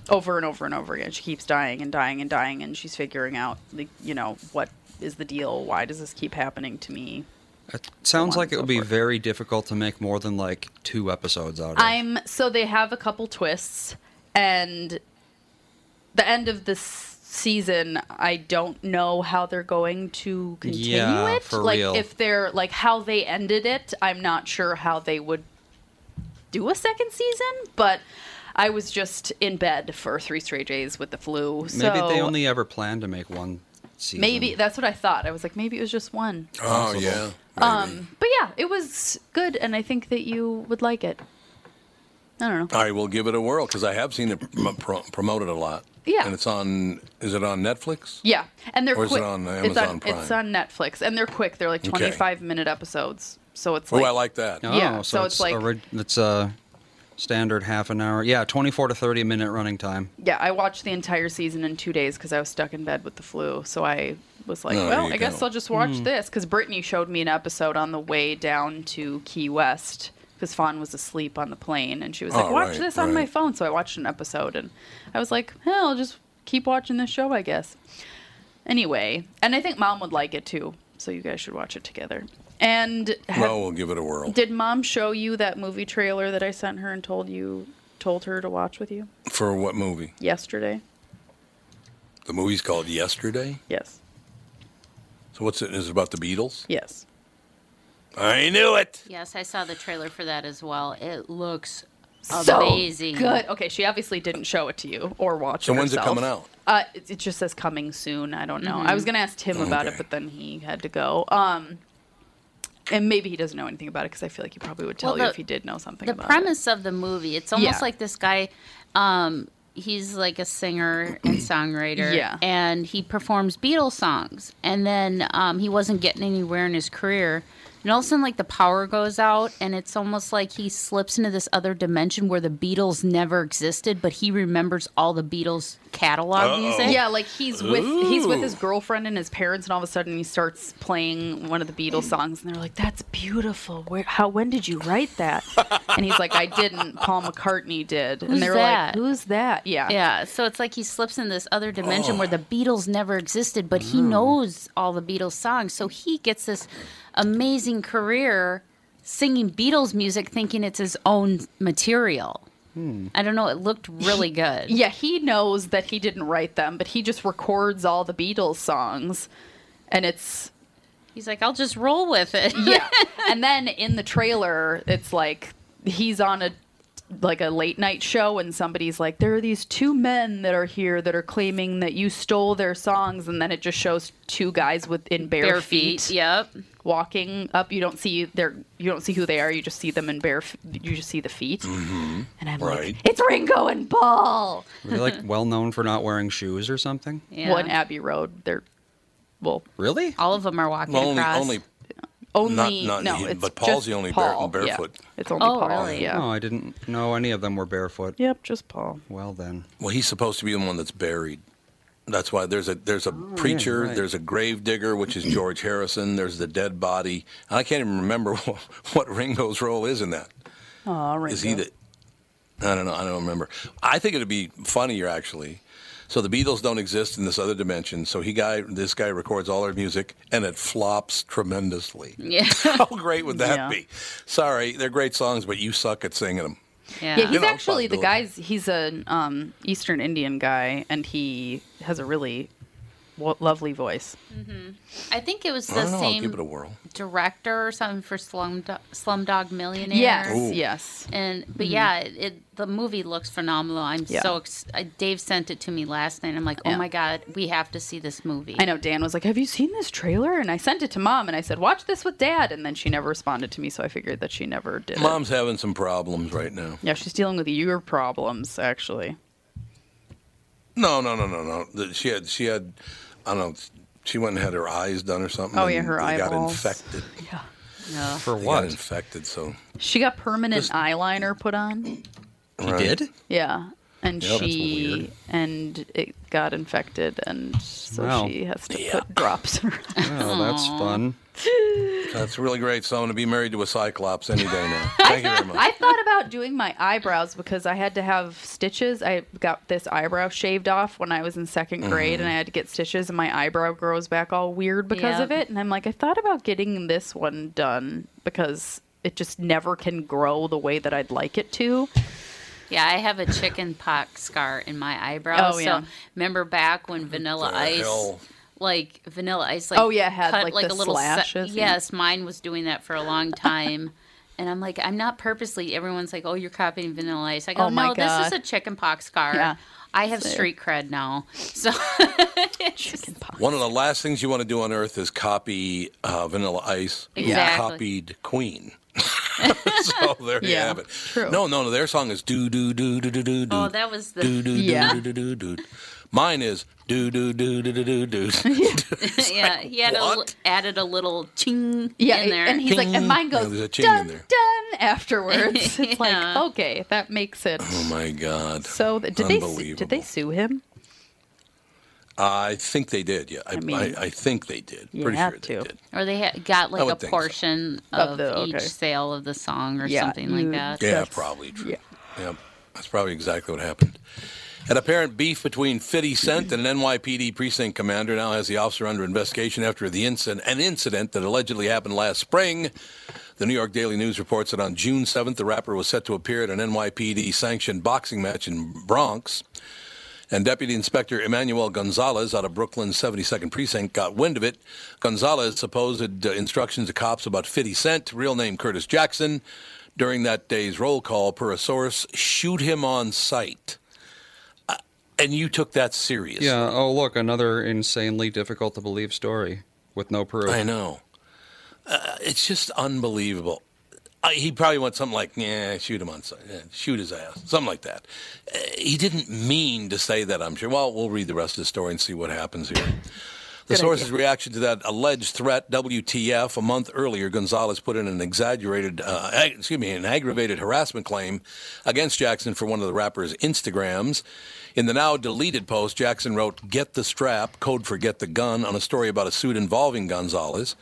over and over and over again. She keeps dying and dying and dying, and she's figuring out, like, you know, what is the deal? Why does this keep happening to me? It sounds like it so would be forth. very difficult to make more than like two episodes out of. I'm so they have a couple twists, and the end of this season, I don't know how they're going to continue Yeah, it. for like real. if they're like how they ended it, I'm not sure how they would do a second season, but. I was just in bed for three straight days with the flu. So Maybe they only ever planned to make one season. Maybe that's what I thought. I was like, maybe it was just one. Oh, yeah. maybe. Um, but yeah, it was good, and I think that you would like it. I don't know. I will give it a whirl because I have seen it pro- promoted a lot. Yeah. And it's on, is it on Netflix? Yeah, and they're Or is it quick. on it's on Prime? it's on Netflix, and they're quick. They're like Okay. twenty-five minute episodes, so it's Oh, I like that. Oh, Yeah, so, so it's, it's like- ori- it's a standard half an hour. Yeah, 24 to 30 minute running time. yeah. I watched the entire season in two days because I was stuck in bed with the flu. So I was like, Oh, well, you I guess go. I'll just watch hmm. this because Brittany showed me an episode on the way down to Key West because Fawn was asleep on the plane, and she was like, Oh, watch right, this on my right. phone. So I watched an episode, and I was like, hell, I'll just keep watching this show, I guess. Anyway, and I think Mom would like it too, so you guys should watch it together. And have, Well, we'll give it a whirl. did Mom show you that movie trailer that I sent her and told you told her to watch with you For what movie? yesterday? The movie's called Yesterday. Yes. So what's it? Is it about the Beatles? Yes. I knew it. Yes, I saw the trailer for that as well. It looks So amazing. good. Okay, she obviously didn't show it to you or watch So it So when's it coming out? Uh, it, it just says coming soon. I don't know. I was gonna ask Tim about it, but then he had to go. Um, and maybe he doesn't know anything about it because I feel like he probably would tell Well, you if he did know something about it. The premise of the movie, it's almost Yeah. like this guy. Um, he's like a singer and songwriter. Yeah. And he performs Beatles songs, and then um, he wasn't getting anywhere in his career. And all of a sudden, like the power goes out, and it's almost like he slips into this other dimension where the Beatles never existed, but he remembers all the Beatles catalog music. Yeah, like he's with he's with his girlfriend and his parents, and all of a sudden he starts playing one of the Beatles songs, and they're like, "That's beautiful. Where? How? When did you write that?" and he's like, "I didn't. Paul McCartney did." Who's and they're that? like, "Who's that?" Yeah. Yeah, so it's like he slips in this other dimension where the Beatles never existed, but Mm. he knows all the Beatles songs. So he gets this amazing career singing Beatles music, thinking it's his own material. Hmm. I don't know. It looked really good. Yeah, he knows that he didn't write them, but he just records all the Beatles songs. And it's He's like, I'll just roll with it. yeah. and then in the trailer, it's like he's on a like a late night show and somebody's like there are these two men that are here that are claiming that you stole their songs and then it just shows two guys with in bare, Bare feet, feet. Yep. Walking up you don't see their you don't see who they are you just see them in bare you just see the feet mm-hmm. and i'm Right. like it's ringo and paul Were they like well known for not wearing shoes or something? Yeah. well in abbey road they're well Really? all of them are walking Well, only across. only uh, only not- no, he- it's but Paul's the only bare- Paul. Yeah. barefoot. It's only Oh, Paul. really? Yeah. Oh, I didn't know any of them were barefoot. Yep, just Paul. Well then, Well, he's supposed to be the one that's buried. That's why there's a there's a oh, preacher, right. there's a grave digger, which is George Harrison. There's the dead body. And I can't even remember what Ringo's role is in that. Oh, Is he the? I don't know. I don't remember. I think it'd be funnier actually. So the Beatles don't exist in this other dimension. So he guy, this guy records all their music, and it flops tremendously. Yeah. How great would that Yeah. be? Sorry, they're great songs, but you suck at singing them. Yeah. Yeah, he's know, actually the guy's. He's an um, Eastern Indian guy, and he has a really wo- lovely voice. I think it was the don't know. I'll give same it a whirl. director or something for Slumdog, Slumdog Millionaire. Yes, Ooh. yes. And but yeah, it, it the movie looks phenomenal. I'm Yeah. so ex- uh, Dave sent it to me last night. I'm like, oh Yeah. my god, we have to see this movie. I know Dan was like, "Have you seen this trailer?" And I sent it to mom, and I said, "Watch this with dad." And then she never responded to me, so I figured that she never did. it. Mom's having some problems right now. Yeah, she's dealing with your problems actually. No, no, no, no, no. She had, she had, I don't know. She went and had her eyes done or something. Oh, yeah, her they got eyeballs. infected. No. for They what? got infected. So She got permanent Just- eyeliner put on. He Right. did. Yeah. And Yeah, she and it got infected, and so Wow. she has to Yeah. put drops in her. Oh, that's fun. That's really great. So I'm going to be married to a cyclops any day now. Thank you very much. I thought about doing my eyebrows because I had to have stitches. I got this eyebrow shaved off when I was in second mm-hmm. grade, and I had to get stitches, and my eyebrow grows back all weird because Yeah. of it. And I'm like, I thought about getting this one done because it just never can grow the way that I'd like it to. Yeah, I have a chicken pox scar in my eyebrow. Oh, yeah. So remember back when Vanilla the Ice, hell? Like Vanilla Ice, like Oh, yeah, had, cut, like, the a little se- slashes, yeah. yes, mine was doing that for a long time. And I'm like, I'm not purposely. Everyone's like, "Oh, you're copying Vanilla Ice." I go, Oh, my "No, this is a chicken pox scar. Yeah. I have Same. street cred now." So Chicken pox. One of the last things you want to do on Earth is copy uh, Vanilla Ice. who Copied Queen. so there you have it. true. No, no, no. Their song is do do do do do do do. Oh, that was the- do do Yeah. do do do do. Mine is do do do do do do do. yeah, he had a, li- what? added a little ching Yeah, in there. and he's like, and Ting. mine Yeah, goes there's a ching in dun there. dun afterwards. It's like, Yeah. okay, that makes it. Oh my God. So th- did they su- Unbelievable. did they sue him? I think they did. Yeah, I, I, mean, I, think they did. you Pretty had sure to. they did. or they ha- got like would a think so. portion Of of, the- each okay. sale of the song or Yeah, something like you- that. Yeah, That's- probably true. yeah. Yeah. that's probably exactly what happened. An apparent beef between 50 Cent and an NYPD precinct commander now has the officer under investigation after the incident, an incident that allegedly happened last spring. The New York Daily News reports that on June 7th, the rapper was set to appear at an NYPD sanctioned boxing match in Bronx. And Deputy Inspector Emmanuel Gonzalez out of Brooklyn's 72nd Precinct got wind of it. Gonzalez supposed uh, instructions to cops about 50 Cent, real name Curtis Jackson, during that day's roll call, per a source, shoot him on sight. And you took that seriously. Yeah. Oh, look, another insanely difficult to believe story with no proof. I know. Uh, it's just unbelievable. Uh, he probably went something like, "Yeah, shoot him on sight, yeah, shoot his ass," something like that. Uh, he didn't mean to say that. I'm sure. Well, we'll read the rest of the story and see what happens here. The source's reaction to that alleged threat, WTF, a month earlier, Gonzalez put in an exaggerated, uh, ag- excuse me, an aggravated harassment claim against Jackson for one of the rapper's Instagrams. In the now deleted post, Jackson wrote, Get the strap, code for get the gun, on a story about a suit involving Gonzalez.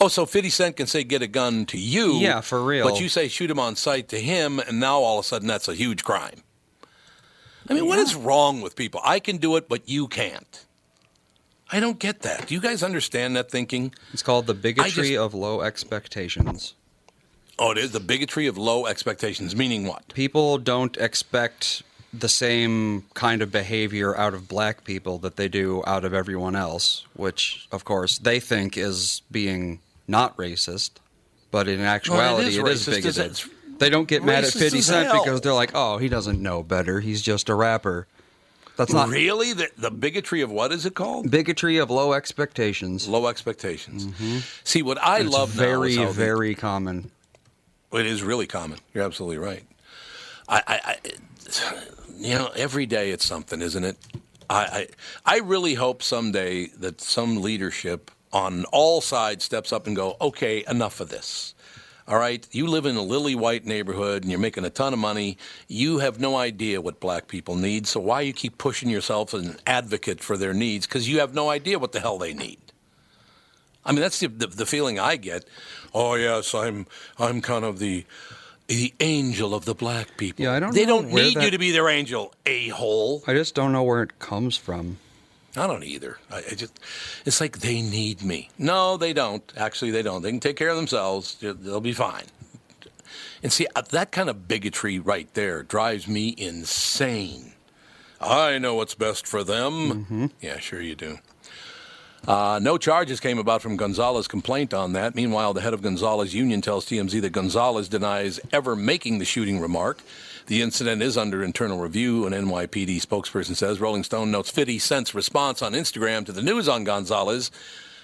Oh, so 50 Cent can say get a gun to you. Yeah, for real. But you say shoot him on sight to him, and now all of a sudden that's a huge crime. I mean, what is wrong with people? I can do it, but you can't. I don't get that. Do you guys understand that thinking? It's called the bigotry just- of low expectations. Oh, it is the bigotry of low expectations, meaning what? People don't expect the same kind of behavior out of black people that they do out of everyone else, which, of course, they think is being not racist, but in actuality, is it is bigoted. it? They don't get mad at 50 Cent because they're like, oh, he doesn't know better. He's just a rapper. That's not really the, the bigotry of what is it called? bigotry of low expectations. Low expectations. Mm-hmm. See, what I It's love very, is how the- very common. It is really common. You're absolutely right. I, I, I you know, every day it's something, isn't it? I, I, I really hope someday that some leadership on all sides steps up and go, okay, enough of this. All right, you live in a lily white neighborhood and you're making a ton of money. You have no idea what black people need, so why you keep pushing yourself as an advocate for their needs? Because you have no idea what the hell they need. I mean, that's the, the, the feeling I get. Oh yes, I'm I'm kind of the the angel of the black people. Yeah, I don't They don't need you to be their angel, a hole. I just don't know where it comes from. I don't either. I, I just, it's like they need me. No, they don't. Actually, they don't. They can take care of themselves. They'll- be fine. And see, uh, that kind of bigotry right there drives me insane. I know what's best for them. Yeah, sure you do. Uh, no charges came about from Gonzalez's complaint on that. Meanwhile, the head of Gonzalez Union tells TMZ that Gonzalez denies ever making the shooting remark. The incident is under internal review, an NYPD spokesperson says. Rolling Stone notes 50 Cent's response on Instagram to the news on Gonzalez,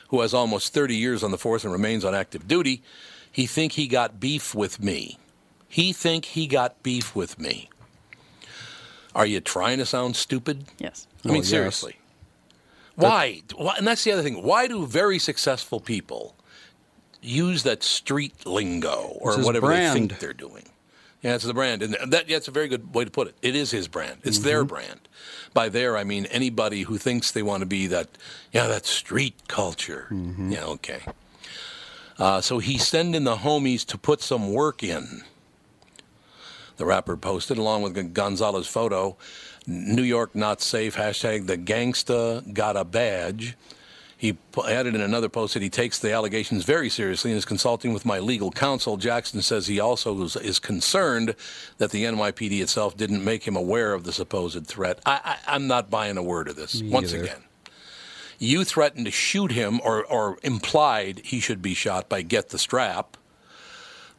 who has almost 30 years on the force and remains on active duty. He think he got beef with me. He think he got beef with me. Are you trying to sound stupid? Yes. I mean, Oh, yes. seriously. Why? Why? And that's the other thing. Why do very successful people use that street lingo or It's his whatever they think they're doing? Yeah, it's the brand, and that, yeah, it's a very good way to put it. It is his brand. It's their Mm-hmm. brand. By there, I mean anybody who thinks they want to be that, yeah, that street culture. Mm-hmm. Yeah, okay. Uh, so he's sending the homies to put some work in. The rapper posted, along with Gonzalez's photo, New York not safe, hashtag the gangsta got a badge. He added in another post that he takes the allegations very seriously and is consulting with my legal counsel. Jackson says he also is, is concerned that the NYPD itself didn't make him aware of the supposed threat. I, I'm not buying a word of this. Me Once either. again, you threatened to shoot him or, or implied he should be shot by get the strap.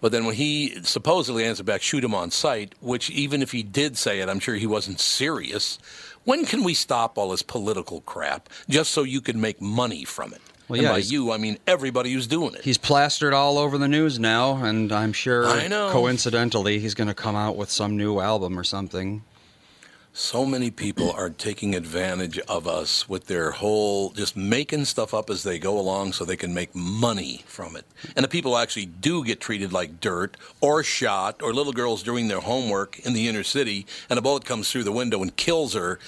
But then when he supposedly answered back, shoot him on sight, which even if he did say it, I'm sure he wasn't serious. When can we stop all this political crap just so you can make money from it? Well, and yeah, by you, I mean everybody who's doing it. He's plastered all over the news now, and I'm sure I know. coincidentally he's going to come out with some new album or something. So many people are taking advantage of us with their whole just making stuff up as they go along so they can make money from it. And the people actually do get treated like dirt or shot or little girls doing their homework in the inner city and a bullet comes through the window and kills her.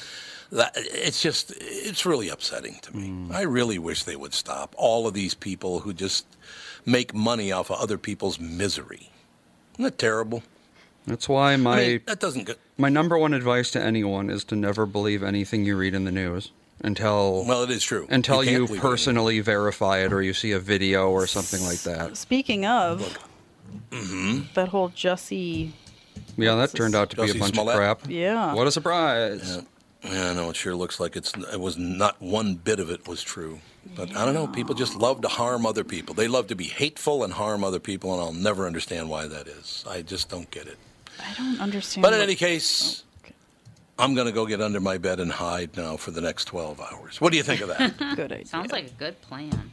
That, it's just, it's really upsetting to me. Hmm. I really wish they would stop all of these people who just make money off of other people's misery. Isn't that terrible? That's why my I mean, that doesn't go. my number one advice to anyone is to never believe anything you read in the news until Well, it is true. until can't you, believe personally verify it or you see a video or something like that. Speaking of Mm-hmm. that whole Jussie, Yeah, that turned out to be a bunch Smollett? of crap. yeah, What a surprise! Yeah, I know. It sure looks like it's. It was not one bit of it was true. But I don't know. People just love to harm other people. They love to be hateful and harm other people, and I'll never understand why that is. I just don't get it. I don't understand. But in what- any case, oh, I'm going to go get under my bed and hide now for the next 12 hours. What do you think of that? good idea. Sounds like a good plan.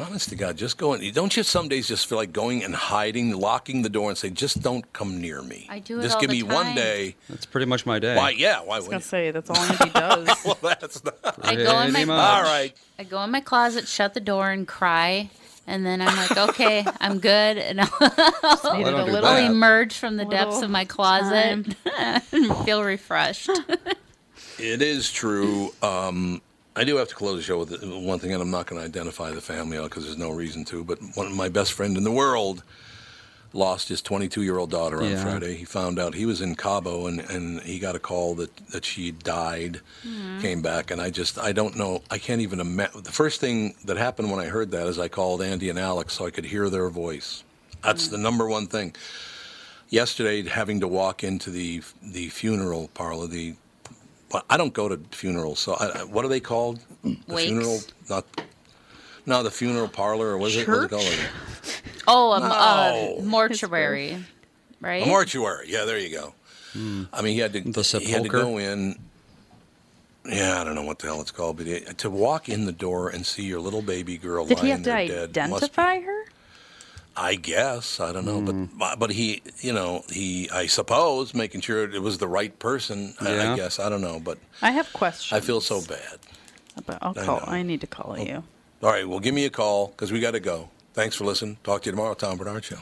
Honest to God, just go in. Don't you some days just feel like going and hiding, locking the door, and say, just don't come near me? I do it Just all give the me one day. That's pretty much my day. Why? Yeah. Why I was would gonna you? say that's all Andy does. Well, that's not. I go in my much. All right. I go in my closet, shut the door, and cry. And then I'm like, okay, I'm good, and I'll, Needed I a don't little. I'll that. emerge from the depths of my closet and feel refreshed. It is true. Um, I do have to close the show with one thing, and I'm not going to identify the family because there's no reason to. But one of my best friend in the world lost his 22 year old daughter on Yeah. Friday. He found out he was in Cabo, and, and he got a call that that she died. Mm-hmm. Came back, and I just I don't know. I can't even imagine. The first thing that happened when I heard that is I called Andy and Alex so I could hear their voice. That's the mm. number one thing. Yesterday, having to walk into the the funeral parlor, the I don't go to funerals, so I, I- what are they called? The Wakes? funeral, not no, the funeral parlor, or was it? What's it called? Oh, um, No. uh, mortuary, right? A mortuary. Yeah, there you go. I mean, he had to The he had to go in. Yeah, I don't know what the hell it's called, but he, to walk in the door and see your little baby girl Did he lying have to there dead. must be- identify her? I guess I don't know, Hmm. but but he, you know, he, I suppose, making sure it was the right person. I, I guess I don't know, but I have questions. I feel so bad. But I'll call. know. I, need to call you. All right, well, give me a call because we got to go. Thanks for listening. Talk to you tomorrow, Tom Barnard Show.